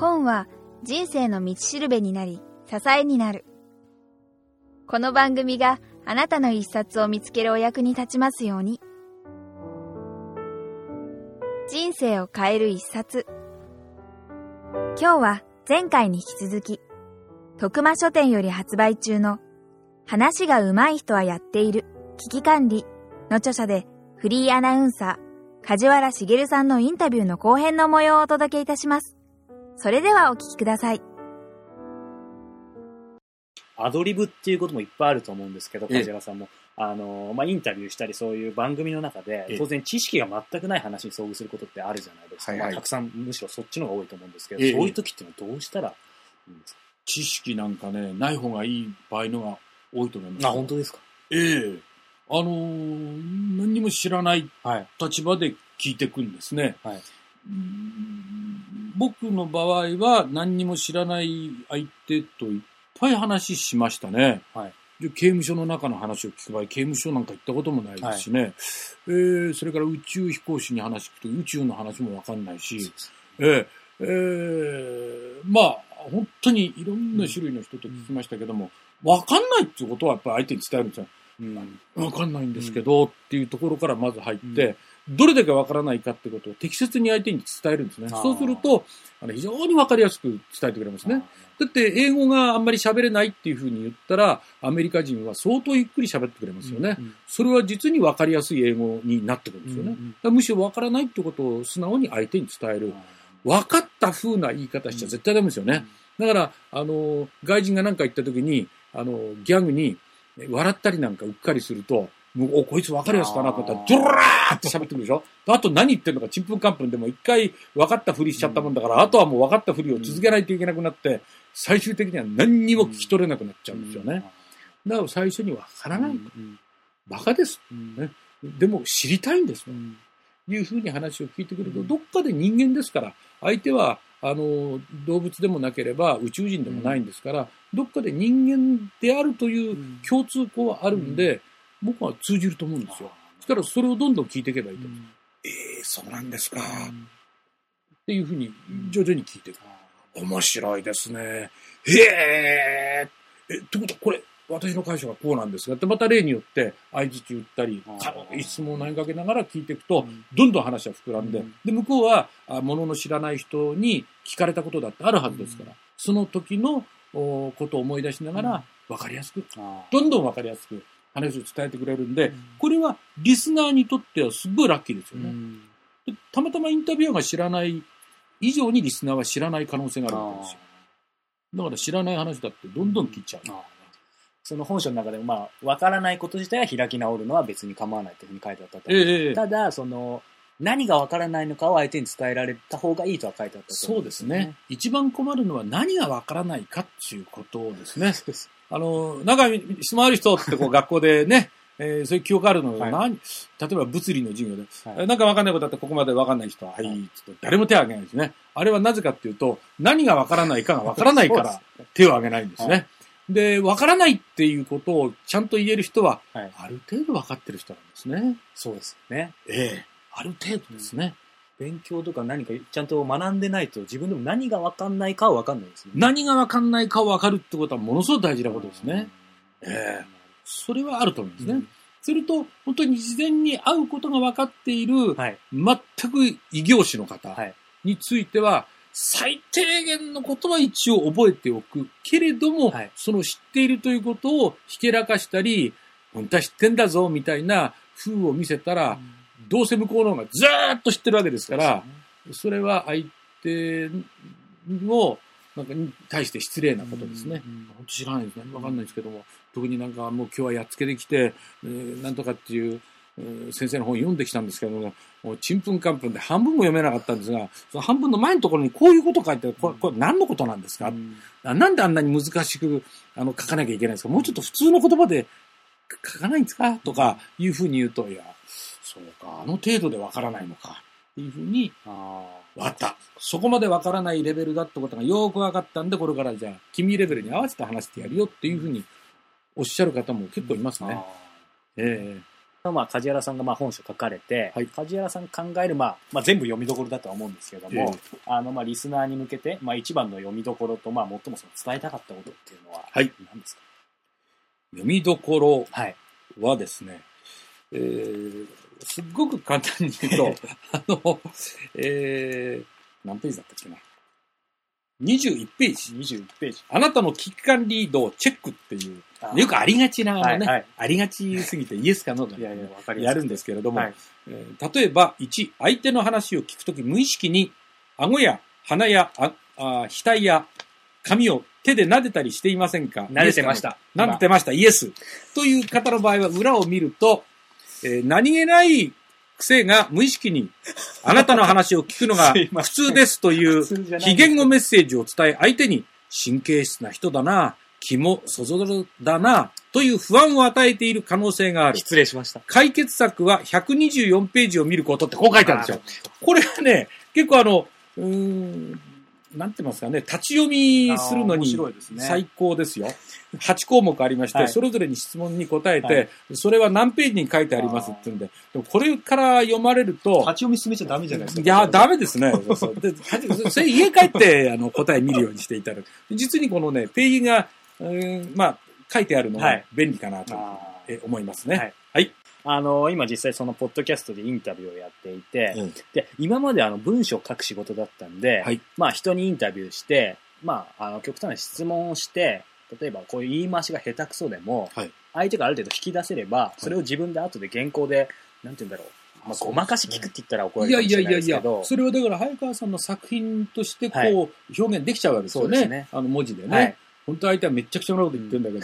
本は人生の道しるべになり、支えになる。この番組があなたの一冊を見つけるお役に立ちますように。人生を変える一冊。今日は前回に引き続き、徳間書店より発売中の話が上手い人はやっている危機管理の著者でフリーアナウンサー梶原茂さんのインタビューの後編の模様をお届けいたします。それではお聞きください。アドリブっていうこともいっぱいあると思うんですけど、ええ梶原さんも。あの、まあ、インタビューしたりそういう番組の中でええ、当然知識が全くない話に遭遇することってあるじゃないですか。はいはいまあ、たくさん、むしろそっちの方が多いと思うんですけど、ええそういう時っていうのはどうしたらいいんですか、知識なんかね、ない方がいい場合のが多いと思います。あ、本当ですか？ええあのー何にも知らないはい。立場で聞いていくんですね。はい僕の場合は何にも知らない相手といっぱい話しましたね。はいで刑務所の中の話を聞く場合、刑務所なんか行ったこともないですしね。えーそれから宇宙飛行士に話聞くと宇宙の話もわかんないし、ええええまあ、本当にいろんな種類の人と聞きましたけども、わ、かんないっていうことはやっぱり相手に伝えるんですよ。うん。わかんないんですけど、っていうところからまず入って、どれだけわからないかってことを適切に相手に伝えるんですね。そうすると、あの非常にわかりやすく伝えてくれますね。だって、英語があんまり喋れないっていうふうに言ったら、アメリカ人は相当ゆっくり喋ってくれますよね。うんそれは実にわかりやすい英語になってくるんですよね。うんうんむしろわからないってことを素直に相手に伝える。分かった風な言い方しちゃ絶対ダメですよね。だから、あの、外人が何か言った時に、あの、ギャグに笑ったりなんかうっかりすると、お、こいつ分かるやつかなと思った。ら、ドラーって喋ってくるでしょ。あと何言ってんのか、ちんぷんかんぷんでも一回分かったふりしちゃったもんだから、あとはもう分かったふりを続けないといけなくなって、最終的には何にも聞き取れなくなっちゃうんですよね。だから最初に分からない。うんバカです。うん。ね。でも知りたいんです。よ。うん。いうふうに話を聞いてくると、うん。どっかで人間ですから、相手は、あの、動物でもなければ宇宙人でもないんですから、どっかで人間であるという共通項はあるんで、僕は通じると思うんですよ。そしたらそれをどんどん聞いていけばいいと。思う。ええそうなんですか。っていうふうに徐々に聞いていく。面白いですね。へええ、ってことはこれ、私の解釈はこうなんですが、ってまた例によって相づち打ったり質問を投げかけながら聞いていくと、うん。どんどん話は膨らんで、うん。で、向こうは、あものの知らない人に聞かれたことだってあるはずですから、その時のおことを思い出しながら、わかりやすく、あどんどんわかりやすく話を伝えてくれるんで、ーこれはリスナーにとってはすっごいラッキーですよね。うんでたまたまインタビュアーが知らない以上にリスナーは知らない可能性があるわけですよ。だから知らない話だってどんどん聞いちゃう。あーその本書の中でも、まあ、わからないこと自体は開き直るのは別に構わないというふうに書いてあったと。ええただ、その、何がわからないのかを相手に伝えられた方がいいとは書いてあったと思そうですね。。一番困るのは何がわからないかっていうことですね。あの、中に質問ある人ってこう学校でね、えーそういう記憶あるのが、はい何例えば物理の授業で、はいえなんかわかんないことだってここまでわかんない人は、はい、はいつって誰も手を挙げないですね。あれはなぜかっていうと、何がわからないかがわからないから手を挙げないんですね。はで、わからないっていうことをちゃんと言える人は、はいある程度わかってる人なんですね。そうですね。ええある程度ですね。勉強とか何かちゃんと学んでないと自分でも何がわかんないかはわかんないですね。何がわかんないかをわかるってことはものすごく大事なことですね。ええそれはあると思うんですね。うんすると、本当に事前に会うことが分かっている、はい。全く異業種の方はい。については、最低限のことは一応覚えておく。けれども、はいその知っているということをひけらかしたり、本当は知ってんだぞ、みたいな風を見せたら、どうせ向こうの方がずーっと知ってるわけですから、それは相手を、なんかに対して失礼なことですね。うん本当知らないですね。わかんないですけども、特になんかもう今日はやっつけてきて、えーなんとかっていう、えー先生の本読んできたんですけども、もうちんぷんかんぷんで半分も読めなかったんですが、その半分の前のところにこういうこと書いてこれ、これ何のことなんですか、うん。あなんであんなに難しくあの書かなきゃいけないんですか？もうちょっと普通の言葉で書かないんですか？とかいうふうに言うと、いや、そうか、あの程度でわからないのか。っていうふうに、あわかった。そこまでわからないレベルだってことがよーくわかったんで、これからじゃあ、君レベルに合わせて話してやるよっていうふうにおっしゃる方も結構いますあ。ね。ええまあ、梶原さんがまあ本書書かれて、はい梶原さん考える、まあ、まあ、全部読みどころだとは思うんですけれども、えあの、まあ、リスナーに向けて、まあ、一番の読みどころと、まあ、最もその伝えたかったことっていうのは、はい何ですか？読みどころはい。はですね、えー、すっごく簡単に言うと、あの、えー、何ページだったっけな。21ページ。21ページ。あなたの危機管理度をチェックっていう、よくありがちな、ね、はいはいありがちすぎてイエスかノーかいやるんですけれども、はい。えー例えば、1、相手の話を聞くとき無意識に、顎や鼻やああ額や髪を手で撫でたりしていませんか？慣れてまし。た。撫でてました、イエス。という方の場合は裏を見ると、えー何気ない癖が無意識にあなたの話を聞くのが 普通ですという非言語メッセージを伝え相手に神経質な人だな、気もそぞろだな、という不安を与えている可能性がある。失礼しました。解決策は124ページを見ることってこう書いてあるんですよ。これはね、結構あの、うーん、なんて言いますかね、立ち読みするのに最高ですよ。8項目ありまして、はいそれぞれに質問に答えて、はいそれは何ページに書いてありますって言うんで、でもこれから読まれると、立ち読み進めちゃダメじゃないですか。いや、ダメですね。そうそうでそれ家帰ってあの答え見るようにしていただく。実にこのね、ページが、うーんまあ、書いてあるのがはい便利かなと思いますね。はいはい。あの、今実際そのポッドキャストでインタビューをやっていて、うん。で、今まであの文章を書く仕事だったんで、はい。まあ人にインタビューして、まあ、あの、極端な質問をして、例えばこういう言い回しが下手くそでも、はい。相手がある程度引き出せれば、それを自分で後で原稿で、なんて言うんだろう、まあ、ごまかし聞くって言ったら怒らいれるかもしれないやいやいやいやですけど、、それはだから早川さんの作品としてこはい。う表現できちゃうわけですよね。そうですね。あの文字でね。はい。本当は相手はめっちゃくちゃなこと言ってるんだけ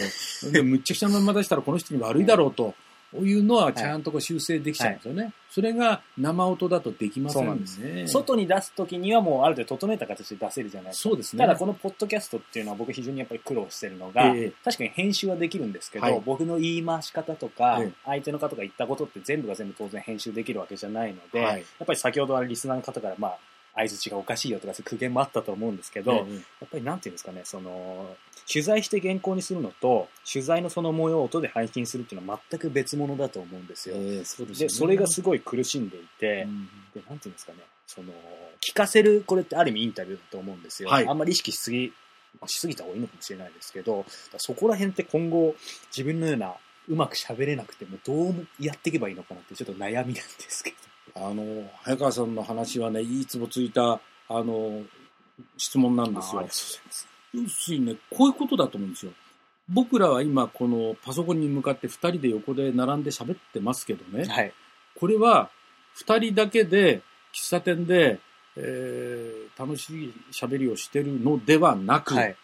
ど、でもめっちゃくちゃなまま出したらこの人に悪いだろうというのはちゃんとこう修正できちゃうんですよね。それが生音だとできませんそうなんですね。外に出すときにはもうある程度整えた形で出せるじゃないですか。そうですね。ただこのポッドキャストっていうのは僕非常にやっぱり苦労してるのが、ええ確かに編集はできるんですけど、はい僕の言い回し方とか、ええ相手の方が言ったことって全部が全部当然編集できるわけじゃないので、はいやっぱり先ほどはリスナーの方からまあ相槌がおかしいよとかそういう苦言もあったと思うんですけど、えやっぱりなんていうんですかね、その、取材して原稿にするのと、取材のその模様を音で配信するっていうのは全く別物だと思うんですよ。ええそうでねそれがすごい苦しんでいて、うんで、なんていうんですかね、その、聞かせる、これってある意味インタビューだと思うんですよ。はいあんまり意識しすぎ、しすぎた方がいいのかもしれないですけど、そこら辺って今後、自分のような、うまく喋れなくても、どうやっていけばいいのかなってちょっと悩みなんですけど。あの、早川さんの話はね、いいツボついた、あの、質問なんですよ。要するにね、こういうことだと思うんですよ。僕らは今、このパソコンに向かって二人で横で並んで喋ってますけどね、はい。これは二人だけで喫茶店で、えー楽しい喋りをしてるのではなく、はい。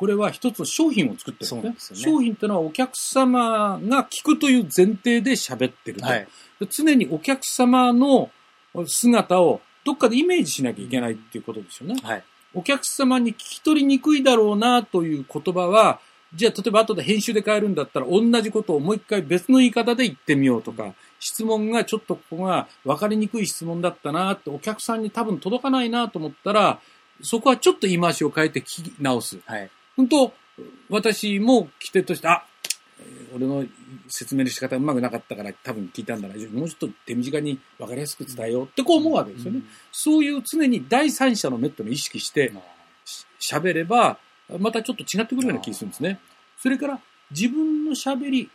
これは一つの商品を作ってるんですすね。よね商品ってのはお客様が聞くという前提で喋ってると。はい。で常にお客様の姿をどっかでイメージしなきゃいけないっていうことですよね。はい。お客様に聞き取りにくいだろうなという言葉は、じゃあ例えば後で編集で変えるんだったら同じことをもう一回別の言い方で言ってみようとか、質問がちょっとここが分かりにくい質問だったなってお客さんに多分届かないなと思ったら、そこはちょっと言い回しを変えて聞き直す。はい。本当私も規定として、あ、えー俺の説明の仕方うまくなかったから多分聞いたんだな。もうちょっと手短に分かりやすく伝えようってこう思うわけですよね。そういう常に第三者の目っていうのを意識してし喋れば、またちょっと違ってくるような気がするんですね。それから自分の喋り、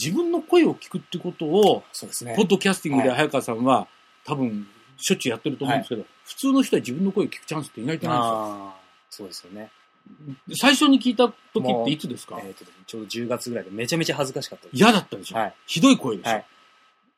自分の声を聞くってことを、そうですねポッ。ドキャスティングではい早川さんは多分しょっちゅうやってると思うんですけど、普通の人は自分の声を聞くチャンスって意外とないんですよ。そうですよね。で最初に聞いた時っていつですか？えっ、と、ちょうど10月ぐらいでめちゃめちゃ恥ずかしかったです。嫌だったでしょ、はい。ひどい声でしょ、はい。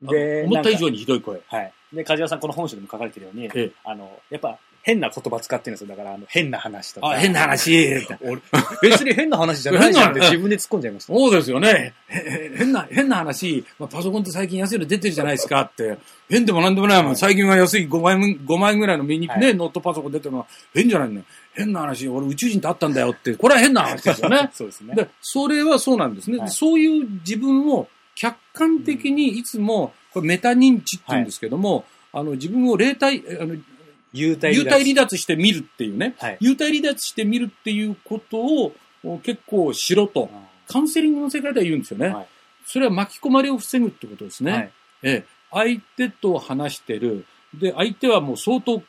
あの思った以上にひどい声。はい。で、梶原さん、この本書でも書かれてるように、ええあの、やっぱ変な言葉使ってるんですよ。だから、あの、変な話とか。あ、変な話。俺、別に変な話じゃないじゃんって 自分で突っ込んじゃいました。そうですよね。変な、変な話、まあ、パソコンって最近安いの出てるじゃないですかって。変でもなんでもないもん。最近は安い5万円、5万円ぐらいのミニ、はいね、ノートパソコン出てるのは変じゃないのよ。変な話、俺宇宙人と会ったんだよって。これは変な話ですよね。そうですね。で、それはそうなんですね。はいそういう自分を客観的にいつも、これメタ認知って言うんですけども、あの、自分を霊体、あの、幽体幽体離脱して見るっていうね。はい。幽体離脱して見るっていうことをお結構しろと。カウンセリングの世界では言うんですよね。はいそれは巻き込まれを防ぐってことですね。はい。ええ、相手と話してる。で、相手はもう相当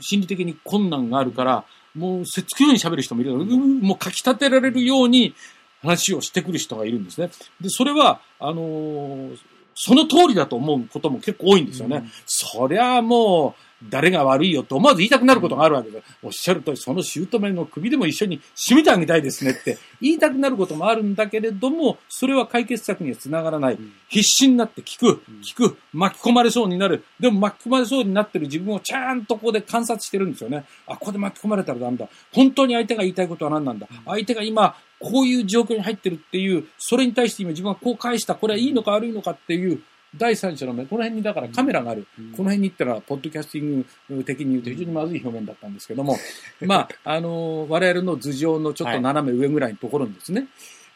心理的に困難があるから、もうせっつくように喋る人もいる。うんもう書き立てられるように話をしてくる人がいるんですね。で、それは、あのーその通りだと思うことも結構多いんですよね。うんそりゃもう、誰が悪いよと思わず言いたくなることがあるわけで、おっしゃる通り、その姑の首でも一緒に締めてあげたいですねって言いたくなることもあるんだけれども、それは解決策にはつながらない。うん必死になって聞くうん、聞く、巻き込まれそうになる。でも巻き込まれそうになってる自分をちゃんとここで観察してるんですよね。あ、ここで巻き込まれたらダメだ。本当に相手が言いたいことは何なんだ。相手が今、こういう状況に入ってるっていう、それに対して今自分はこう返した。これはいいのか悪いのかっていう、第三者の目、この辺にだからカメラがある。うんこの辺に行ったら、ポッドキャスティング的に言うと非常にまずい表現だったんですけども、まあ、あの我々の頭上のちょっと斜め上ぐらいのところにですね、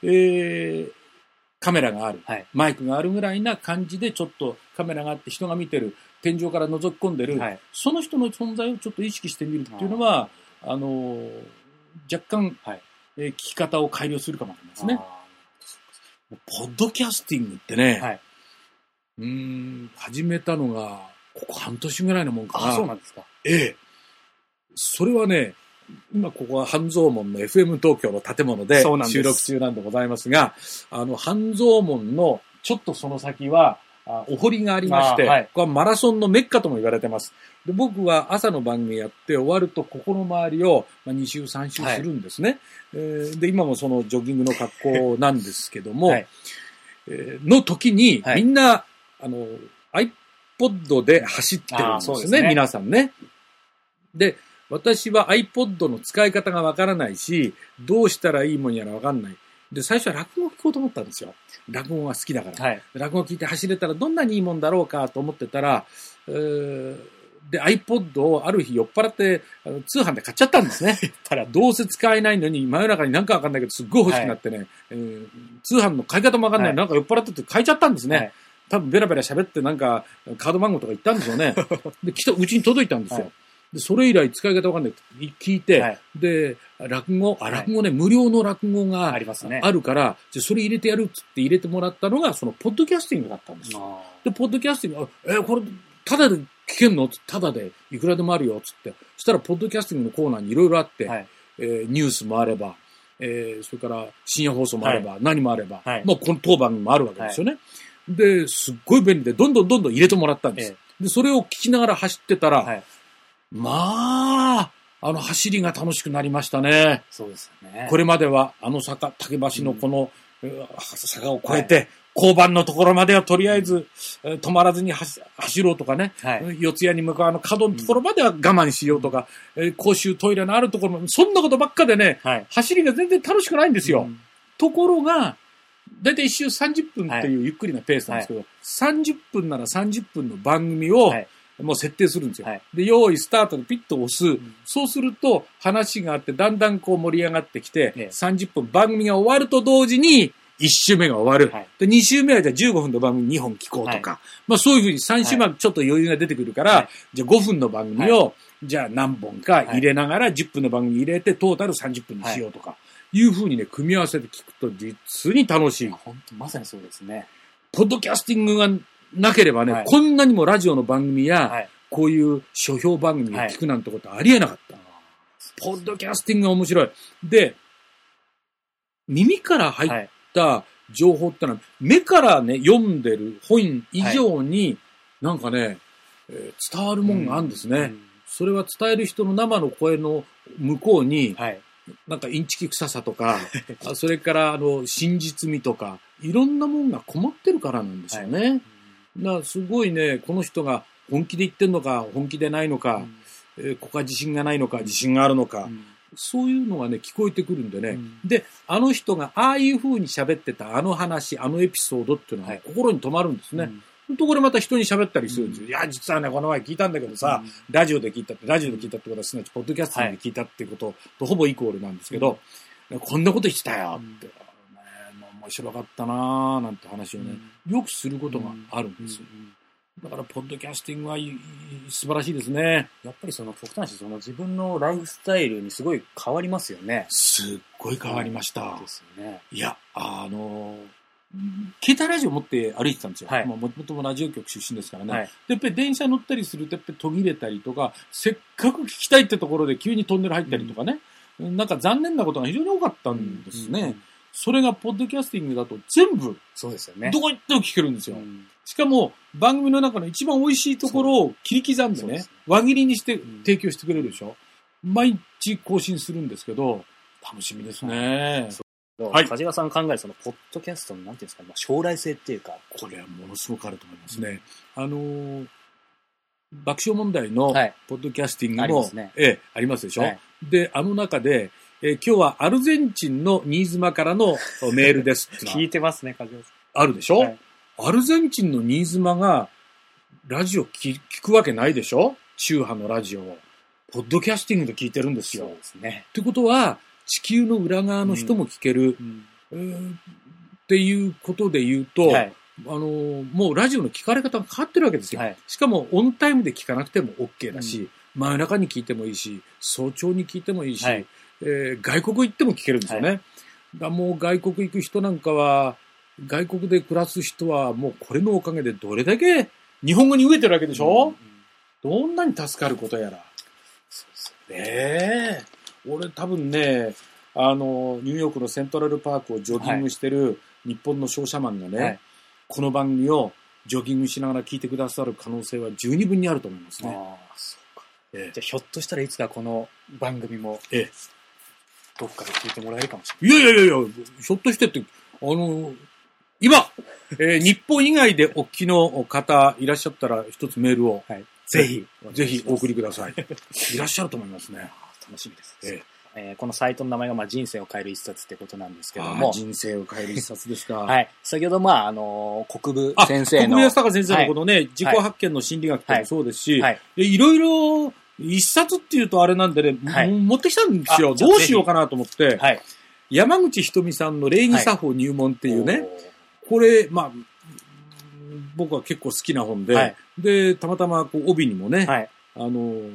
えー、カメラがある。はい。マイクがあるぐらいな感じで、ちょっとカメラがあって人が見てる、天井から覗き込んでる、はい。その人の存在をちょっと意識してみるっていうのは、あのー若干、はいえー聞き方を改良するかもわかりますね。あポッドキャスティングってね、ーはい。うーん、始めたのが、ここ半年ぐらいのもんかな。あ、そうなんですか。ええ。それはね、今ここは半蔵門の FM 東京の建物で収録中なんでございますが、あの、半蔵門のちょっとその先は、あお堀がありまして、あはいここはマラソンのメッカとも言われてます。で僕は朝の番組やって終わると、ここの周りを、まあ、2周3周するんですね、えーで、今もそのジョギングの格好なんですけども、はいえーの時に、はいみんな、あの、iPod で走ってるんですよね、すね皆さんね。で、私は iPod の使い方がわからないし、どうしたらいいもんやらわかんない。で、最初は落語を聞こうと思ったんですよ。落語が好きだから。はい。落語を聞いて走れたらどんなにいいもんだろうかと思ってたら、えーで、iPod をある日酔っ払って、あの通販で買っちゃったんですね。どうせ使えないのに、真夜中になんかわかんないけど、すっごい欲しくなってね、えー通販の買い方もわかんない、はいなんか酔っ払ってて買いちゃったんですね。はい多分ベラベラ喋ってなんか、カード番号とか言ったんでしょうね。で、来た、うちに届いたんですよ。はいで、それ以来使い方わかんないって聞いて、はいで、落語、あ、はい落語ね、無料の落語がありますね。あるから、じゃあそれ入れてやるっつって入れてもらったのが、その、ポッドキャスティングだったんですよ。あで、ポッドキャスティング、あえーこれ、ただで聞けんの？ただで、いくらでもあるよ、つって。そしたら、ポッドキャスティングのコーナーにいろいろあって、ーはい。えーニュースもあれば、えーそれから深夜放送もあれば、何もあれば、はいまあ、この当番組もあるわけですよね。で、すっごい便利で、どんどんどんどん入れてもらったんです。えで、それを聞きながら走ってたら、はい。まあ、あの走りが楽しくなりましたね。そうですよね。これまでは、あの坂、竹橋のこの、えー坂を越えて、交番のところまではとりあえず、えー止まらずに走走ろうとかね、はい。四谷に向かうあの角のところまでは我慢しようとか、えー公衆トイレのあるところも、そんなことばっかでね、はい。走りが全然楽しくないんですよ。うんところが、だいたい一周30分っていうゆっくりなペースなんですけど、30分なら30分の番組をはい。もう設定するんですよ。はい。で、用意スタートでピッと押す。ん。そうすると話があってだんだんこう盛り上がってきて、ええ。30分番組が終わると同時に1周目が終わる。はい。で、2周目はじゃあ15分の番組2本聞こうとか、まあそういうふうに3週目はちょっと余裕が出てくるから、はい。じゃあ5分の番組を、じゃあ何本か入れながら10分の番組入れてトータル30分にしようとか、いうふうにね、組み合わせて聞くと実に楽しい。本当まさにそうですね。ポッドキャスティングがなければね、はいこんなにもラジオの番組や、はい。こういう書評番組を聞くなんてことありえなかった。ポッドキャスティングが面白い。で、耳から入っはい。た情報ってのは、目からね、読んでる本以上に、なんかね、えー伝わるもんがあるんですね。うん。それは伝える人の生の声の向こうに、はい。なんかインチキ臭さとか、あそれからあの真実味とか、いろんなもんが困ってるからなんですよね。だからすごいね、この人が本気で言ってんのか、本気でないのか、えーここは自信がないのか、自信があるのか、うんそういうのがね、聞こえてくるんでね。うんで、あの人がああいう風に喋ってたあの話、あのエピソードっていうのははい心に留まるんですね。ほんとこれまた人に喋ったりするんですよ。いや、実はね、この前聞いたんだけどさ、ラジオで聞いたって、ラジオで聞いたってことは、すなわち、ポッドキャストで聞いたってこととほぼイコールなんですけど、こんなこと言ってたよって、ね、面白かったなーなんて話をね、よくすることがあるんですよ。だから、ポッドキャスティングは素晴らしいですね。やっぱりその極端にその自分のライフスタイルにすごい変わりますよね。すっごい変わりました。ですよね。いや、あの、携帯ラジオ持って歩いてたんですよ。はいまあ、もともともラジオ局出身ですからね。はい。で、やっぱり電車乗ったりすると、やっぱり途切れたりとか、せっかく聞きたいってところで急にトンネル入ったりとかね。なんか残念なことが非常に多かったんですね。うんそれがポッドキャスティングだと全部、そうですよね。どこ行っても聞けるんですよ。うんしかも、番組の中の一番美味しいところを切り刻んでねですね、輪切りにしてん提供してくれるでしょ。毎日更新するんですけど、楽しみですね。はい。梶川さん考えるその、ポッドキャストの、なんていうんですか？ね、まあ、将来性っていうか、これはものすごくあると思いますね。あのー爆笑問題のはい。ポッドキャスティングも、ありますね。ええ、ありますでしょ、はい。で、あの中で、えー今日はアルゼンチンの新妻からの メールです聞いてますね、梶川さあるでしょ、はい。アルゼンチンの新妻がラジオ聞聞くわけないでしょ？中波のラジオを。ポッドキャスティングで聞いてるんですん。よ。そうですね。ってことは、地球の裏側の人も聞ける、っていうことで言うと、はい。あのーもうラジオの聞かれ方が変わってるわけですよ。はい。しかもオンタイムで聞かなくても OK だし、真夜中に聞いてもいいし、早朝に聞いてもいいし、はいえー外国行っても聞けるんですよね。だもう外国行く人なんかは、外国で暮らす人はもうこれのおかげでどれだけ日本語に飢えてるわけでしょ、うんどんなに助かることやら。そうです。ねえ。俺多分ね、あの、ニューヨークのセントラルパークをジョギングしてる日本の商社マンがね、はいこの番組をジョギングしながら聞いてくださる可能性は十二分にあると思いますね。ああ、そうか。えじゃあ、ひょっとしたらいつかこの番組も、ええどっかで聞いてもらえるかもしいやいやいやいや、ひょっとしてって、あの、今、えー日本以外でお聞きの方いらっしゃったら一つメールを、れない。ぜひ、ぜひお送りくください。いらっしゃると思いますね。楽しみです。ええーこのサイトの名前が、まあ、人生を変える一冊ってことなんですけどもー、人生を変える一冊ですか。はい。先ほど、まあ、あのー国部あ、先生の、国安高先生のこのね、自己発見の心理学とかもそうですし、はい。でいろいろ、一冊っていうとあれなんでね、はいも持ってきたんですよ。どうしようかなと思って、はい。山口ひとみさんの礼儀作法入門っていうね、これ、まあ、僕は結構好きな本で、はいで、たまたまこう帯にもね、はい。あの、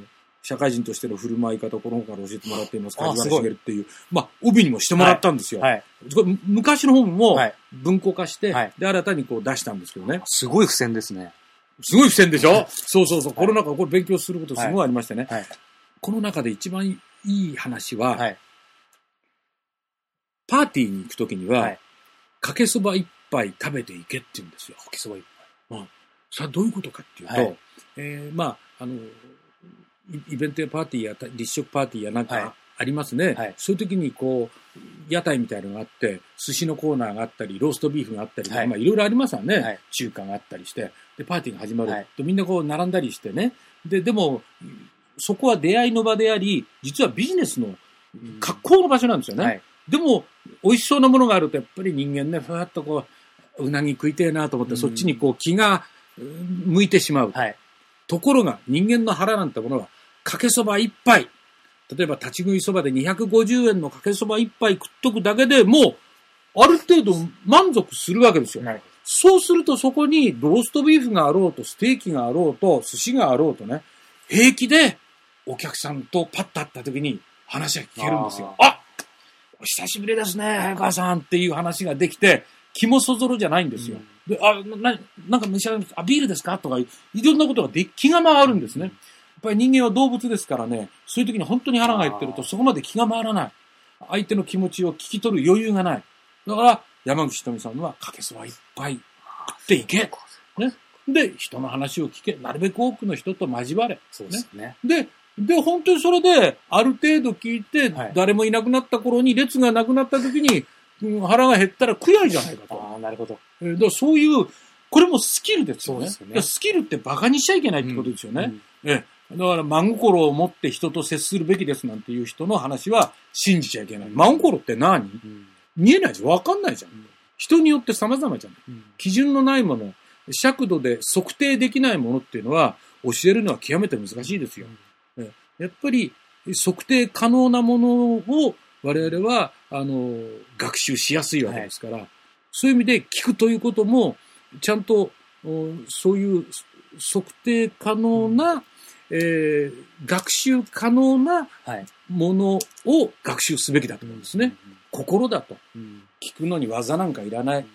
社会人としての振る舞い方をこの本から教えてもらっています、あ梶原茂っていう、まあ、帯にもしてもらったんですよ。はい。これ昔の本もはい文庫化して、はいで、新たにこう出したんですけどね。すごい付箋ですね。すごい付箋でしょ、はいそうそうそう。コロナ禍、これ勉強することすごいありましてね。はい。この中で一番いい話は、はい。パーティーに行くときには、はいかけそば一杯食べていけって言うんですよ。かけそばいっさあ、どういうことかっていうと、はいえーまあ、あの、イイベントやパーティーやた立食パーティーやなんはいかありますね。はいそういう時にこう、屋台みたいのがあって、寿司のコーナーがあったり、ローストビーフがあったり、はいまあいろいろありますわね。はい中華があったりして。で、パーティーが始まるはいと、みんなこう並んだりしてね。で、でも、そこは出会いの場であり、実はビジネスの格好の場所なんですよね。はい。でも、美味しそうなものがあると、やっぱり人間ね、ふわっとこう、うなぎ食いてえなと思って、うんそっちにこう気がうん向いてしまう。はい。ところが、人間の腹なんてものは、かけそば一杯。例えば、立ち食いそばで250円のかけそば一杯食っとくだけでもう、ある程度満足するわけですよ。そうするとそこにローストビーフがあろうと、ステーキがあろうと、寿司があろうとね、平気でお客さんとパッと会った時に話が聞けるんですよ。あお久しぶりですね、早川さんっていう話ができて、気もそぞろじゃないんですよ。で、あ、な、なんか召し上がりますあ、ビールですか？とか、いろんなことがで気が回るんですね。やっぱり人間は動物ですからね、そういう時に本当に腹が減ってるとそこまで気が回らない。相手の気持ちを聞き取る余裕がない。だから、山口ひとみさんはかけそばいっぱい食っていけ。ね。で、人の話を聞け。なるべく多くの人と交われ。そうですよね。で、で、本当にそれで、ある程度聞いて、はい誰もいなくなった頃に、列がなくなった時に、うん腹が減ったら食やいじゃないかと。ああ、なるほど。えーだそういう、これもスキルですよね。そうですよねスキルって馬鹿にしちゃいけないってことですよね。うんええだから、真心を持って人と接するべきですなんていう人の話は信じちゃいけない。真心って何？うん見えないじゃん。わかんないじゃん。うん人によって様々じゃん。うん基準のないもの、尺度で測定できないものっていうのは、教えるのは極めて難しいですよ。えやっぱり、測定可能なものを我々は、あの、学習しやすいわけですから、そういう意味で聞くということも、ちゃんと、おそういう測定可能な、えー学習可能なはい。ものを学習すべきだと思うんですね。心だと。うん。聞くのに技なんかいらない。聞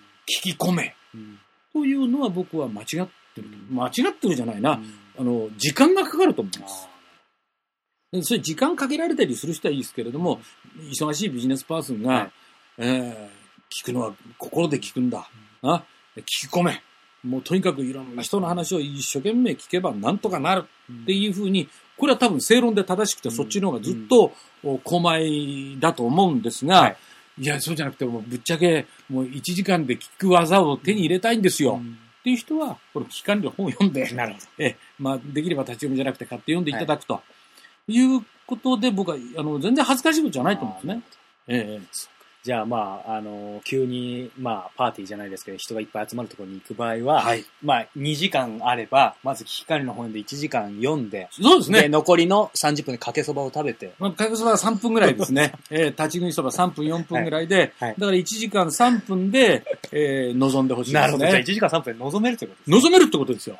き込めうんというのは僕は間違ってる。間違ってるじゃないな。うんあの、時間がかかると思います。それ時間かけられたりする人はいいですけれども、忙しいビジネスパーソンが、はいえー聞くのは心で聞くんだ。あ聞き込め。もうとにかくいろんな人の話を一生懸命聞けばなんとかなるーっていうふうに、これは多分正論で正しくて、うんそっちの方がずっとお公前だと思うんですが、はい。い、や、そうじゃなくて、もうぶっちゃけ、もう1時間で聞く技を手に入れたいんですよ。うん。っていう人は、この危機管理の本を読んで、なるほど。え、まあ、できれば立ち読みじゃなくて買って読んでいただくと、い、うことで、僕は、あの、全然恥ずかしいことじゃないと思うんですね。ええじゃあまあ、あの、急に、まあ、パーティーじゃないですけど、人がいっぱい集まるところに行く場合は、はい。まあ、2時間あれば、まず危機管理の本で1時間読んで、で、そうですね。残りの30分でかけそばを食べて、まあ、かけそばは3分ぐらいですね。えー立ち食いそば3分、4分ぐらいで、はいはいだから1時間3分で、えー臨んでほしいですね。なるほど。じゃあ1時間3分で望めるということですね。望めるってことですよ。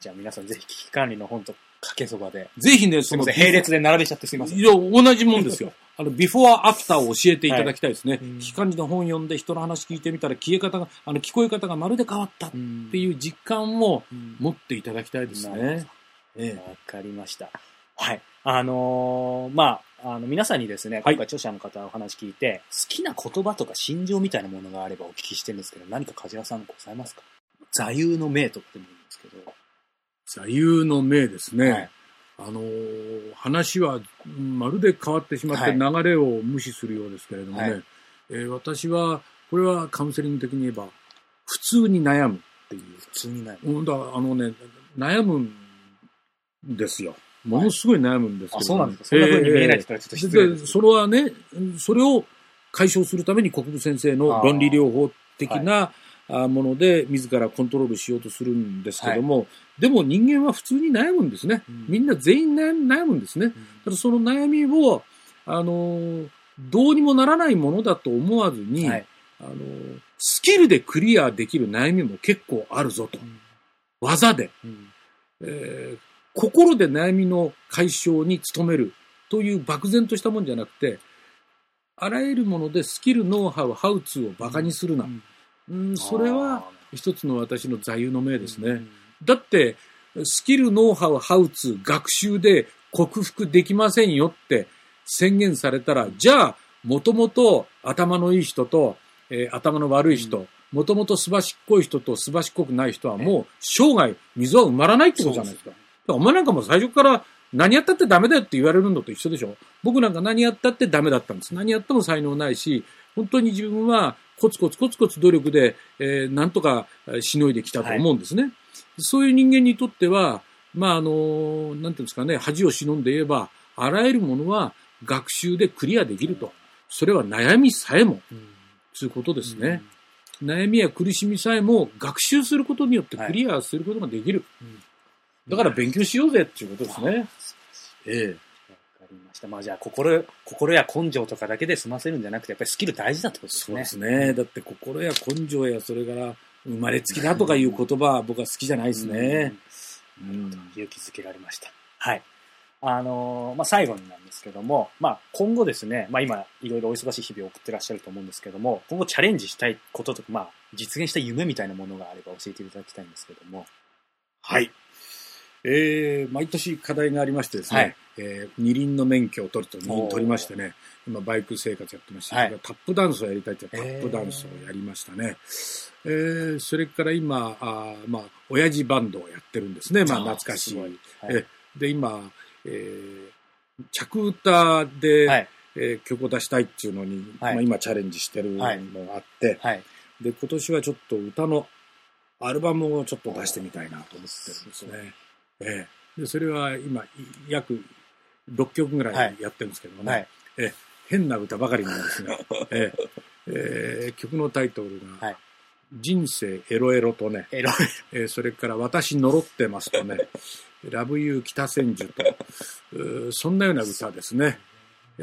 じゃあ皆さんぜひ危機管理の本とかけそばで、ぜひね、そのすみません、並列で並べちゃってすみません。いや、同じもんですよ。あの、ビフォーアフターを教えていただきたいですね。うん危機管理の本読んで人の話聞いてみたら消え方が、あの、聞こえ方がまるで変わったっうんていう実感をうん持っていただきたいですなるね。えわかりました。はい。あのーまあ、あの、皆さんにですね、はい今回著者の方のお話聞いて、好きな言葉とか心情みたいなものがあればお聞きしてるんですけど、何か梶原さんございますか？座右の銘とかでもいいんですけど。座右の銘ですね。はいあのー話はうんまるで変わってしまってはい流れを無視するようですけれどもね、はいえー私は、これはカウンセリング的に言えば、普通に悩むっていう。普通にない。うんだあのね、悩むんですよ。ものすごい悩むんですけど、あ、そうなんですか。そんな風に見えないですから、ちょっと失礼でです。それはね、それを解消するために国分先生の論理療法的なあもので自らコントロールしようとするんですけども、でも人間は普通に悩むんですね。うんみんな全員悩悩むんですね。ただその悩みを、あのーどうにもならないものだと思わずに、はい。あのースキルでクリアできる悩みも結構あるぞと。技で。うんえー心で悩みの解消に努めるという漠然としたもんじゃなくて、あらゆるものでスキル、ノウハウ、ハウツーを馬鹿にするな。うん、それは一つの私の座右の銘ですね。だって、スキル、ノウハウ、ハウツー、学習で克服できませんよって宣言されたら、じゃあ、もともと頭のいい人と、えー頭の悪い人、もともとすばしっこい人とすばしっこくない人はもう生涯水は埋まらないってことじゃないですか。だからお前なんかもう最初から何やったってダメだよって言われるのと一緒でしょ僕なんか何やったってダメだったんです。何やっても才能ないし、本当に自分はコツコツコツコツ努力で、えーなんとかえーしのいできたと思うんですね。そういう人間にとっては、まあ、あの、なんていうんですかね、恥を忍んで言えば、あらゆるものは学習でクリアできると。それは悩みさえも、ということですね。悩みや苦しみさえも学習することによってクリアすることができる。うんだから勉強しようぜっていうことですね。ええ。りました。まあじゃあ、心、心や根性とかだけで済ませるんじゃなくて、やっぱりスキル大事だってことですね。そうですね。だって心や根性やそれから生まれつきだとかいう言葉は僕は好きじゃないですね。うん。うん勇気づけられました。はい。あのーまあ、最後になんですけども、まあ、今後ですね、まあ、今、いろいろお忙しい日々を送ってらっしゃると思うんですけども、今後チャレンジしたいこととか、まあ、実現した夢みたいなものがあれば教えていただきたいんですけども。はい。えー、毎年課題がありましてですね、はいえー二輪の免許を取ると二輪取りましてね、今バイク生活やってまして、はいタップダンスをやりたいってタップダンスをやりましたね。えー、それから今、あーまあ、親父バンドをやってるんですね。まあ、懐かしい。はいえで、今、えー、着歌で、はい。えー曲を出したいっていうのに、はいまあ、今チャレンジしてるのがあって、はい。で、今年はちょっと歌のアルバムをちょっと出してみたいなと思ってるんですね。ええで、それは今、い約6曲ぐらいやってるんですけどもね、はい。変な歌ばかりなんですね。ええ。ええ。曲のタイトルが、はい。人生エロエロとね、エロい。えーそれから私呪ってますとね、ラブユー北千住と、そんなような歌ですね。え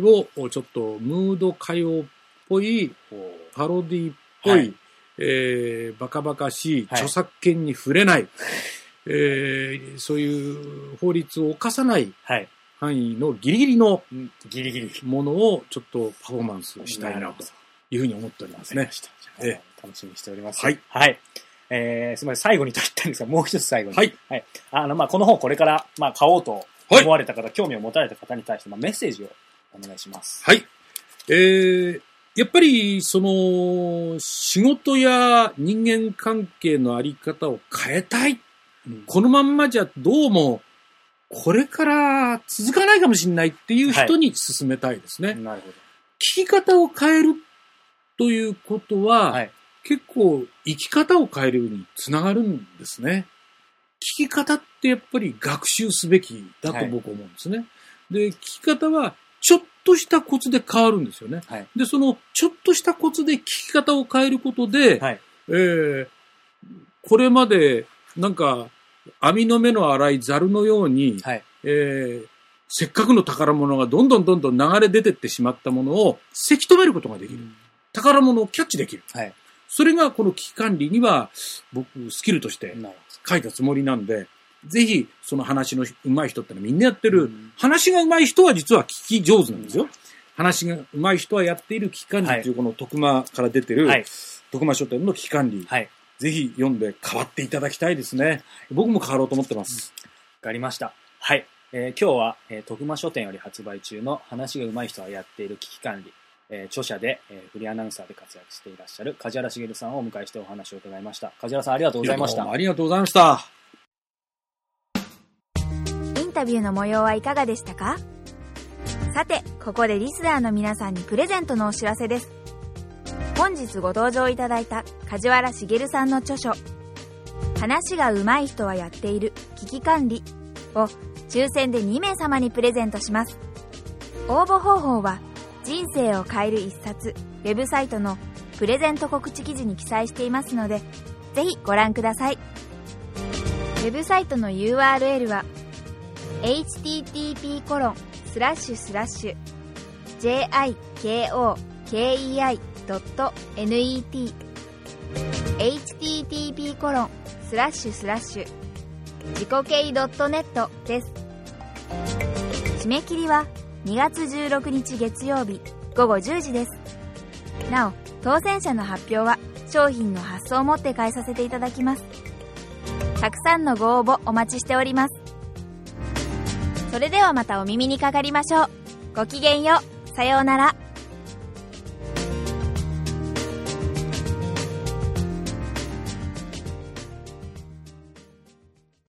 ーを、ちょっとムード歌謡っぽい、パロディっぽい、はい。えーバカバカしい、はい。著作権に触れない、えーそういう法律を犯さないはい。範囲のギリギリのうんギリギリ。ものをちょっとパフォーマンスしたいなと。いうふうに思っておりますね楽しみにしております。はい。はい。えー、すみません、最後にと言ったんですが、もう一つ最後に。はい。はい。あの、まあ、この本これから、まあ、買おうとはい思われた方、興味を持たれた方に対して、まあ、メッセージをお願いします。はい。えー、やっぱり、その、仕事や人間関係のあり方を変えたい。うんこのまんまじゃどうも、これから続かないかもしれないっていう人に勧めたいですね。なるほど。聞き方を変えるということは、はい。結構生き方を変えるにつながるんですね。聞き方ってやっぱり学習すべきだと僕は思うんですね。で、聞き方はちょっとしたコツで変わるんですよね。はい。で、そのちょっとしたコツで聞き方を変えることで、はい。えーこれまでなんか網の目の粗いザルのように、はい。えーせっかくの宝物がどんどんどんどん流れ出てってしまったものをせき止めることができる。宝物をキャッチできる。はい。それがこの危機管理には僕スキルとして書いたつもりなんで、ぜひその話の上手い人ってのはみんなやってる、うん話が上手い人は実は聞き上手なんですよ。話が上手い人はやっている危機管理っていうこの徳間から出てる、はい。徳間書店の危機管理、はい。ぜひ読んで変わっていただきたいですね。僕も変わろうと思ってます。わかりました。はい。えー今日は、えー徳間書店より発売中の話が上手い人がやっている危機管理、えー著者で、えーフリーアナウンサーで活躍していらっしゃる梶原茂さんをお迎えしてお話を伺いました。梶原さんありがとうございました。ありがとうございました。インタビューの模様はいかがでしたか？さて、ここでリスナーの皆さんにプレゼントのお知らせです。本日ご登場いただいた梶原茂さんの著書、話が上手い人はやっている危機管理を抽選で2名様にプレゼントします。応募方法は人生を変える一冊ウェブサイトのプレゼント告知記事に記載していますので、ぜひご覧ください。ウェブサイトの URL は http コロンスラッシュスラッシュ jikokei.net http コロンスラッシュスラッシュ自己系 .net です締め切りは2月16日月曜日午後10時ですなお当選者の発表は商品の発送をもって返させていただきますたくさんのご応募お待ちしておりますそれではまたお耳にかかりましょう。ごきげんよう。さようなら。